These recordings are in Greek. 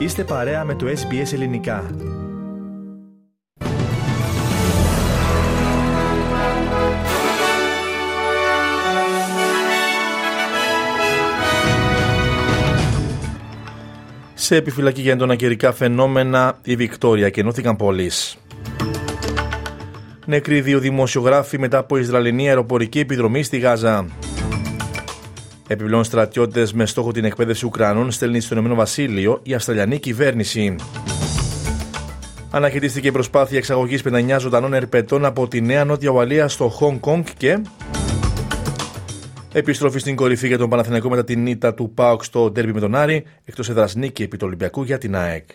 Είστε παρέα με το SBS Ελληνικά. Σε επιφυλακή για έντονα καιρικά φαινόμενα, η Βικτόρια και ενώθηκαν πόλεις. Νεκροί δύο δημοσιογράφοι μετά από Ισραηλινή αεροπορική επιδρομή στη Γάζα. Επιπλέον στρατιώτες με στόχο την εκπαίδευση Ουκρανών στέλνει στο Ηνωμένο Βασίλειο η Αυστραλιανή κυβέρνηση. Αναχαιτίστηκε η προσπάθεια εξαγωγής 59 ζωντανών ερπετών από τη Νέα Νότια Ουαλία στο Χονγκ Κονγκ και. Επιστροφή στην κορυφή για τον Παναθηναϊκό μετά την ήττα του ΠΑΟΚ στο ντέρμπι με τον Άρη, εκτός έδρας νίκη επί του Ολυμπιακού για την ΑΕΚ.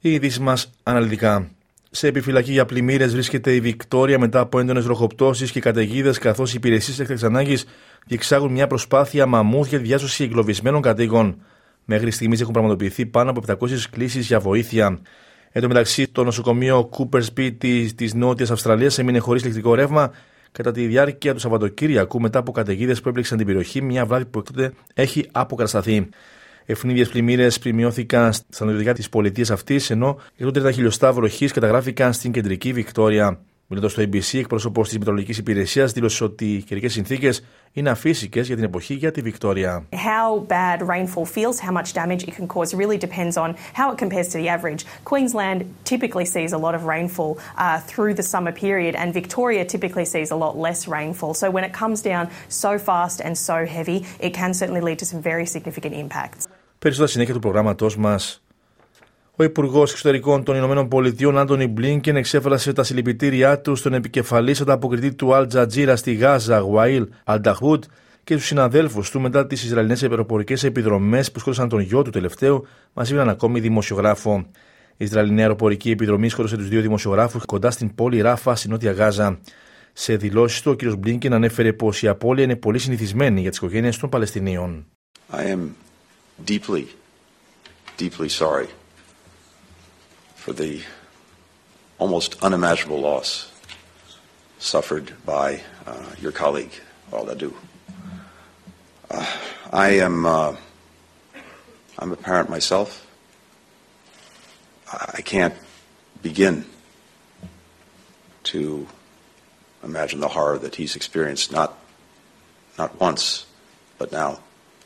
Οι ειδήσεις μας αναλυτικά. Σε επιφυλακή για πλημμύρες βρίσκεται η Βικτόρια μετά από έντονες ροχοπτώσεις και καταιγίδες, καθώς οι υπηρεσίες έκτακτης ανάγκης διεξάγουν μια προσπάθεια μαμούθ για τη διάσωση εγκλωβισμένων κατοίκων. Μέχρι στιγμής έχουν πραγματοποιηθεί πάνω από 700 κλήσεις για βοήθεια. Εν τω μεταξύ, το νοσοκομείο Cooper Speed της Νότιας Αυστραλίας έμεινε χωρίς ηλεκτρικό ρεύμα κατά τη διάρκεια του Σαββατοκύριακου μετά από καταιγίδες που έπληξαν την περιοχή, μια βράδυ που έκτοτε έχει αποκατασταθεί. Ευνίδιε πλημμύρες πλημμιώθηκαν στα νοτιοτικά της πολιτείας αυτής, ενώ 130 χιλιοστά βροχή καταγράφηκαν στην κεντρική Βικτόρια. Μιλώντα στο ABC, εκπρόσωπο τη Μετρολογική Υπηρεσία δήλωσε ότι οι καιρικέ συνθήκε είναι αφύσικε για την εποχή για τη Βικτόρια. How bad rainfall feels, how much damage it can cause, really depends on how it compares to the average. Queensland typically sees a lot of rainfall uh, through the summer period, and Victoria typically sees a lot less rainfall. So when it comes down so fast and so heavy, it can certainly lead to some very significant impacts. Περισσότερα συνέχεια του προγράμματό μα. Ο Υπουργός Εξωτερικών των Ηνωμένων Πολιτειών, Άντωνι Μπλίνκεν, εξέφρασε τα συλληπιτήριά του στον επικεφαλής ανταποκριτή του Αλ Τζατζίρα στη Γάζα, Γουαήλ Αλνταχούτ, και τους συναδέλφους του μετά τις Ισραηλινές αεροπορικές επιδρομές που σκότωσαν τον γιο του τελευταίου, μαζί με έναν ακόμη δημοσιογράφο. Η Ισραηλινή αεροπορική επιδρομή σκότωσε τους δύο δημοσιογράφους κοντά στην πόλη Ράφα, στη Νότια Γάζα. Σε δηλώσεις του, ο κ. Μπλίνκεν ανέφερε πως η απώλεια είναι πολύ συνηθισμένη για τις οικογένειες των Παλαιστινίων. I am deeply, deeply sorry for the almost unimaginable loss suffered by uh, your colleague, Al Adu. Uh, I am uh, I'm a parent myself. I can't begin to imagine the horror that he's experienced not not once, but now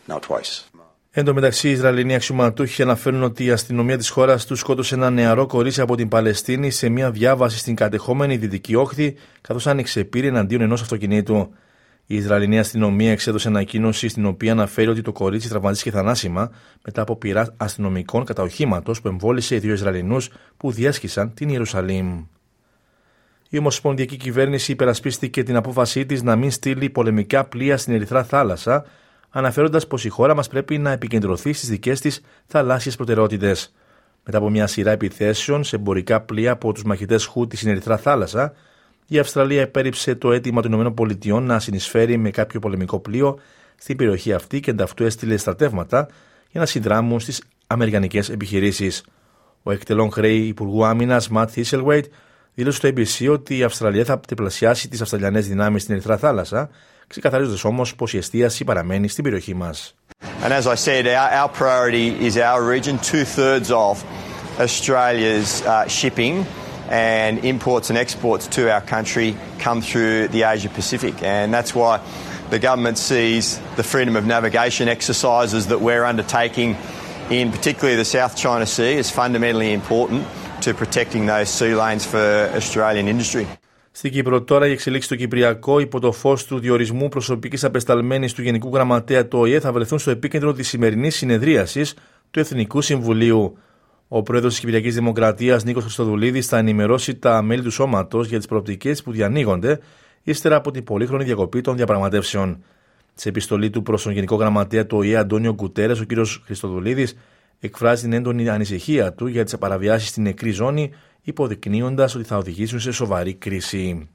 now twice. Εν τω μεταξύ, οι Ισραηλινοί αξιωματούχοι αναφέρουν ότι η αστυνομία της χώρας τους σκότωσε ένα νεαρό κορίτσι από την Παλαιστίνη σε μια διάβαση στην κατεχόμενη δυτική όχθη, καθώς άνοιξε πύρη εναντίον ενός αυτοκινήτου. Η Ισραηλινή αστυνομία εξέδωσε ανακοίνωση στην οποία αναφέρει ότι το κορίτσι τραυματίστηκε θανάσιμα μετά από πειρά αστυνομικών κατά οχήματο που εμβόλησε δύο Ισραηλινούς που διέσχισαν την Ιερουσαλήμ. Η Ομοσπονδιακή Κυβέρνηση υπερασπίστηκε την απόφασή της να μην στείλει πολεμικά πλοία στην Ερυθρά Θάλασσα αναφέροντας πως η χώρα μας πρέπει να επικεντρωθεί στις δικές της θαλάσσιες προτεραιότητες. Μετά από μια σειρά επιθέσεων σε εμπορικά πλοία από τους μαχητές Χούτι στην Ερυθρά Θάλασσα, η Αυστραλία επέριψε το αίτημα των ΗΠΑ να συνεισφέρει με κάποιο πολεμικό πλοίο στην περιοχή αυτή και ανταυτού έστειλε στρατεύματα για να συνδράμουν στις Αμερικανικές επιχειρήσεις. Ο εκτελών χρέη Υπουργού Άμυνας Ματ Θίσελβέιτ δήλωσε στο ABC ότι η Αυστραλία θα τριπλασιάσει τις Αυστραλιανές δυνάμεις στην Ερυθρά Θάλασσα ξεκαθαρίζοντα όμω πω η εστίαση παραμένει στην περιοχή μα. And as I said, our, our priority is our region. Two thirds of Australia's uh, shipping and imports and exports to our country come through the Asia Pacific, and that's why the government sees the freedom of navigation exercises that we're undertaking in particularly the South China Sea as fundamentally important to protecting those sea lanes for Australian industry. Στην Κύπρο τώρα η εξελίξη στο Κυπριακό υπό το φως του διορισμού προσωπικής απεσταλμένης του Γενικού Γραμματέα του ΟΗΕ θα βρεθούν στο επίκεντρο της σημερινής συνεδρίασης του Εθνικού Συμβουλίου. Ο πρόεδρος της Κυπριακής Δημοκρατίας Νίκος Χριστοδουλίδης θα ενημερώσει τα μέλη του σώματος για τις προοπτικές που διανοίγονται ύστερα από την πολύχρονη διακοπή των διαπραγματεύσεων. Σε επιστολή του προς τον Γενικό Γραμματέα του ΟΗΕ Αντώνιο Κουτέρες, ο κ. Χριστοδουλίδης εκφράζει την έντονη ανησυχία του για τις παραβιάσεις στην νεκρή ζώνη υποδεικνύοντας ότι θα οδηγήσουν σε σοβαρή κρίση.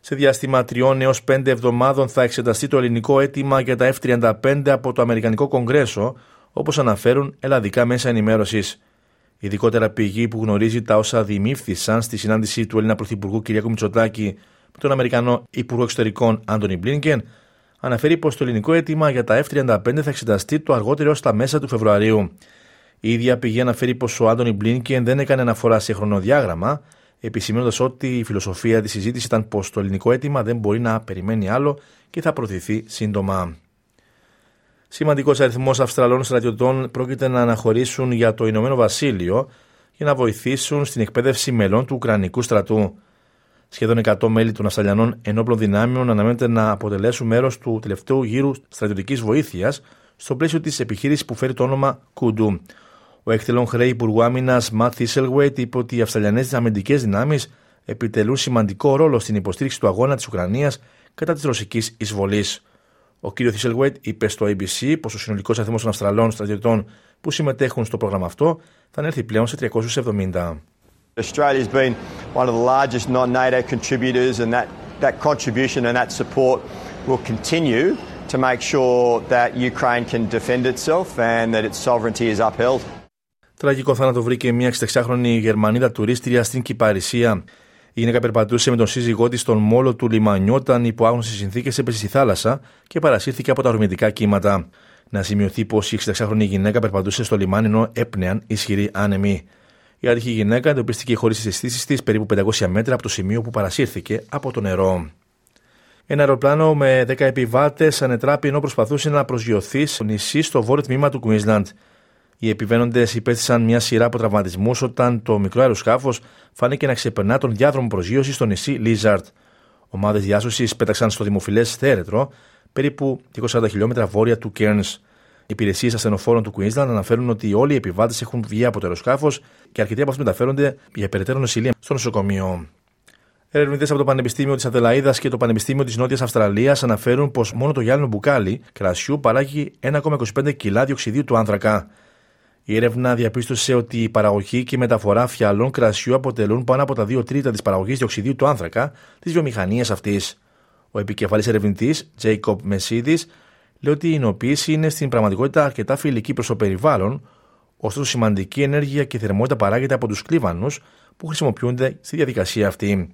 Σε διάστημα τριών έως πέντε εβδομάδων θα εξεταστεί το ελληνικό αίτημα για τα F-35 από το Αμερικανικό Κογκρέσο, όπως αναφέρουν ελλαδικά μέσα ενημέρωσης. Ειδικότερα πηγή που γνωρίζει τα όσα δημήφθησαν στη συνάντηση του Έλληνα Πρωθυπουργού κ. Μητσοτάκη με τον Αμερικανό Υπουργό Εξωτερικών Άντωνι Μπλίνκεν, αναφέρει πως το ελληνικό αίτημα για τα F-35 θα εξεταστεί το αργότερο στα μέσα του Φεβρουαρίου. Η ίδια πηγή αναφέρει πως ο Άντωνι Μπλίνκεν δεν έκανε αναφορά σε χρονοδιάγραμμα, επισημαίνοντας ότι η φιλοσοφία της συζήτησης ήταν πως το ελληνικό αίτημα δεν μπορεί να περιμένει άλλο και θα προωθηθεί σύντομα. Σημαντικός αριθμός Αυστραλών στρατιωτών πρόκειται να αναχωρήσουν για το Ηνωμένο Βασίλειο για να βοηθήσουν στην εκπαίδευση μελών του Ουκρανικού στρατού. Σχεδόν 100 μέλη των Αυστραλιανών ενόπλων δυνάμεων αναμένεται να αποτελέσουν μέρος του τελευταίου γύρου στρατιωτικής βοήθειας στο πλαίσιο της επιχείρησης που φέρει το όνομα Κουντού. Ο εκτελών χρέη Υπουργού Άμυνας Ματ Θίσελγουέιτ είπε ότι οι Αυστραλιανέ αμυντικές δυνάμεις επιτελούν σημαντικό ρόλο στην υποστήριξη του αγώνα της Ουκρανίας κατά της ρωσικής εισβολής. Ο κ. Θίσελγουέιτ είπε στο ABC πως ο συνολικός αριθμός των Αυστραλών στρατιωτών που συμμετέχουν στο πρόγραμμα αυτό θα ανέλθει πλέον σε 370. Australia has been one of the largest non-NATO contributors and that, that contribution and that support will continue to make sure that Ukraine can defend itself and that its sovereignty is upheld. Τραγικό θάνατο βρήκε μια 66χρονη Γερμανίδα τουρίστρια στην Κυπαρισία. Η γυναίκα περπατούσε με τον σύζυγό της στον μόλο του λιμανιού όταν υπό άγνωσε συνθήκες έπεσε στη θάλασσα και παρασύρθηκε από τα ορμητικά κύματα. Να σημειωθεί πως η 66χρονη γυναίκα περπατούσε στο λιμάνι ενώ έπνεαν ισχυροί άνεμοι. Η άτυχη γυναίκα εντοπίστηκε χωρίς τι αισθήσει της περίπου 500 μέτρα από το σημείο που παρασύρθηκε από το νερό. Ένα αεροπλάνο με 10 επιβάτες ανετράπη ενώ προσπαθούσε να προσγειωθεί στο νησί στο βόρειο τμήμα του Queensland. Οι επιβαίνοντες υπέστησαν μια σειρά από τραυματισμούς όταν το μικρό αεροσκάφος φάνηκε να ξεπερνά τον διάδρομο προσγείωσης στο νησί Λίζαρτ. Ομάδες διάσωσης πέταξαν στο δημοφιλές θέρετρο, περίπου 240 χιλιόμετρα βόρεια του Κέρν. Οι υπηρεσίες ασθενοφόρων του Queensland αναφέρουν ότι όλοι οι επιβάτες έχουν βγει από το αεροσκάφος και αρκετοί από αυτούς μεταφέρονται για περαιτέρω νοσηλεία στο νοσοκομείο. Ερευνητές από το Πανεπιστήμιο της Αδελαίδας και το Πανεπιστήμιο της Νότιας Αυστραλίας αναφέρουν πως μόνο το γυάλινο μπουκάλι κρασιού παράγει 1,25 κιλά διοξιδίου του άνθρακα. Η έρευνα διαπίστωσε ότι η παραγωγή και η μεταφορά φιαλών κρασιού αποτελούν πάνω από τα 2 τρίτα της παραγωγής διοξιδίου του άνθρακα της βιομηχανίας αυτής. Ο επικεφαλής ερευνητής, Jacob Μεσίδη, λέει ότι η εινοποίηση είναι στην πραγματικότητα αρκετά φιλική προς το περιβάλλον, ωστόσο σημαντική ενέργεια και θερμότητα παράγεται από τους κλίβανους που χρησιμοποιούνται στη διαδικασία αυτή.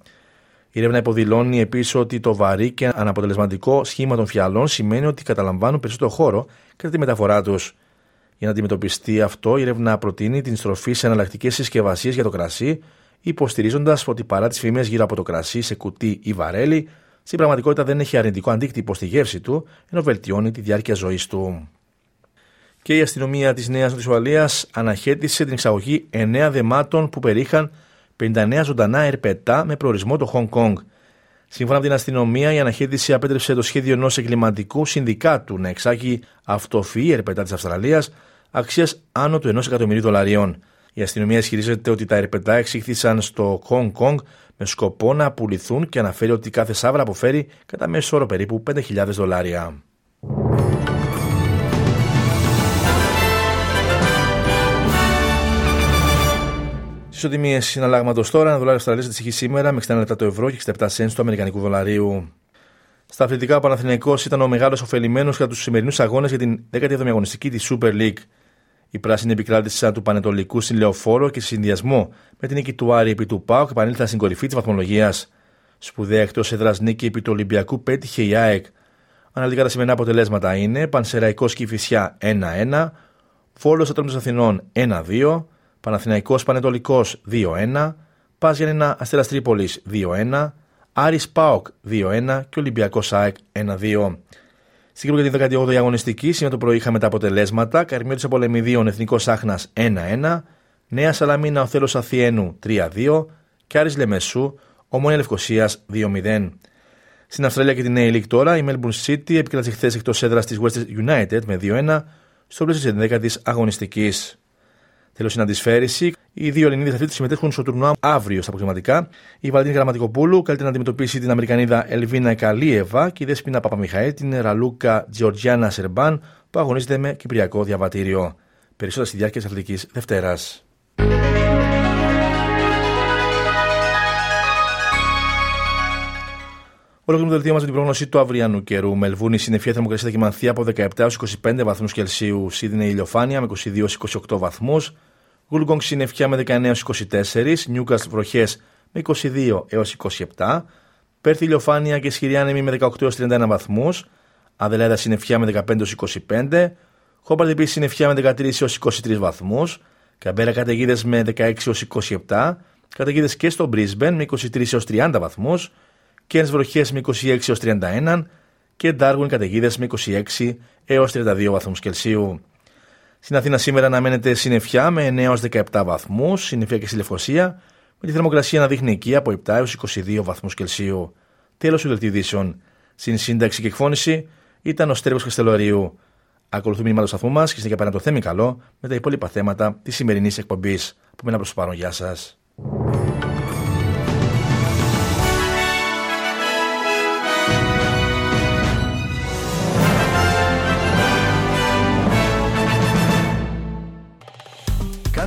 Η έρευνα υποδηλώνει επίσης ότι το βαρύ και αναποτελεσματικό σχήμα των φιαλών σημαίνει ότι καταλαμβάνουν περισσότερο χώρο κατά τη μεταφορά τους. Για να αντιμετωπιστεί αυτό, η έρευνα προτείνει την στροφή σε εναλλακτικές συσκευασίες για το κρασί, υποστηρίζοντας ότι παρά τις φήμες γύρω από το κρασί σε κουτί ή βαρέλι, στην πραγματικότητα δεν έχει αρνητικό αντίκτυπο στη γεύση του, ενώ βελτιώνει τη διάρκεια ζωής του. Και η αστυνομία της Νέας Νοτιουαλίας αναχέτησε την εξαγωγή 9 δεμάτων που περίχαν 59 ζωντανά ερπετά με προορισμό το Χονγκ Κονγκ. Σύμφωνα με την αστυνομία, η αναχέτηση απέτρεψε το σχέδιο ενός εγκληματικού συνδικάτου να εξάγει αυτοφυή ερπετά της Αυστραλίας αξίας άνω του 1 εκατομμυρίου δολαρίων. Η αστυνομία ισχυρίζεται ότι τα ερπετά εξήχθησαν στο Χονγκ Κονγκ με σκοπό να πουληθούν και αναφέρει ότι κάθε σάβρα αποφέρει κατά μέσο όρο περίπου 5.000 δολάρια. Ισοτιμίε συναλλάγματος τώρα, ένα δολάριο Αυστραλία αντιστοιχεί σήμερα με 60 λεπτά το ευρώ και 67 cents του Αμερικανικού δολαρίου. Στα αθλητικά, ο Παναθηναϊκός ήταν ο μεγάλος ωφελημένος για τους σημερινούς αγώνες για την 17η αγωνιστική της Super League. Η πράσινη επικράτησαν του Πανετολικού στην Λεωφόρο και σε συνδυασμό με την νίκη του Άρη επί του Πάουκ επανήλθαν στην κορυφή της βαθμολογίας. Σπουδαία εκτός έδρας νίκη επί του Ολυμπιακού πέτυχε η ΑΕΚ. Αναλυτικά τα σημερινά αποτελέσματα είναι Πανσεραϊκός Κυφυσιά 1-1, Φόλο Ατρόμητος Αθηνών 1-2, Παναθηναϊκός Πανετολικός 2-1, Πας Γιάννηνα Αστέρας Τρίπολης 2-1, Άρης Πάοκ 2-1 και Ολυμπιακός ΑΕΚ 1-2. Στην για την 18η αγωνιστική, σήμερα το πρωί είχαμε τα αποτελέσματα. Καρμιώτης Απολεμιδίων Εθνικός Άχνας 1-1, Νέα Σαλαμίνα ο Θέλος Αθιένου 3-2 και Άρης Λεμεσού Ομόνια Λευκοσίας 2-0. Στην Αυστραλία και την Νέα League τώρα, η Melbourne City επικράτησε χθες εκτός έδρας της West United με 2-1 στο πλαίσιο της 11η αγωνιστικής. Τέλος, στην αντισφαίριση, οι δύο Ελληνίδες αθλήτε συμμετέχουν στο τουρνουά αύριο στα αποκλειματικά. Η Βαλτίνη Γραμματικοπούλου καλείται να αντιμετωπίσει την Αμερικανίδα Ελβίνα Καλίεβα και η Δέσπινα Παπαμιχαέ την Ραλούκα Τζιορτζιάννα Σερμπάν που αγωνίζεται με κυπριακό διαβατήριο. Περισσότερα στη διάρκεια της Αθλητικής Δευτέρας. Ολόκληρο το δελτίο μας με την πρόγνωση του αυριανού καιρού. Μελβούνι συννεφιά θερμοκρασία θα κοιμανθεί από 17 έως 25 βαθμούς Κελσίου. Σίδνεϊ ηλιοφάνεια με 22 έως 28 βαθμούς. Γουλγκόγκ συννεφιά με 19 έως 24. Νιούκαστ βροχές με 22 έως 27. Πέρθη ηλιοφάνεια και ισχυρή άνεμη με 18 31 βαθμούς. Αδελαίδα συννεφιά με 15 25. Χόμπαρτ επίση συννεφιά με 13 23 βαθμούς. Καμπέρα καταιγίδες με 16 27. Καταιγίδες και στο Brisbane με 23 30 βαθμούς. Κέρνε βροχές με 26 31. Και Darwin καταιγίδες με 26 έως 32 βαθμούς Κελσίου. Στην Αθήνα σήμερα αναμένεται συννεφιά με 9 17 βαθμούς, συννεφιά και στη Λευκοσία, με τη θερμοκρασία να δείχνει εκεί από 7 έως 22 βαθμούς Κελσίου. Τέλος του δελτιδήσεων. Στην σύνταξη και εκφώνηση ήταν ο Στέρβο Καστελορίου. Ακολουθούμε μήνυμα του σταθμού μας και συνέχεια πέραν το θέμη καλό με τα υπόλοιπα θέματα της σημερινής εκπομπής. Που μένα προς το παρόν, γεια σας.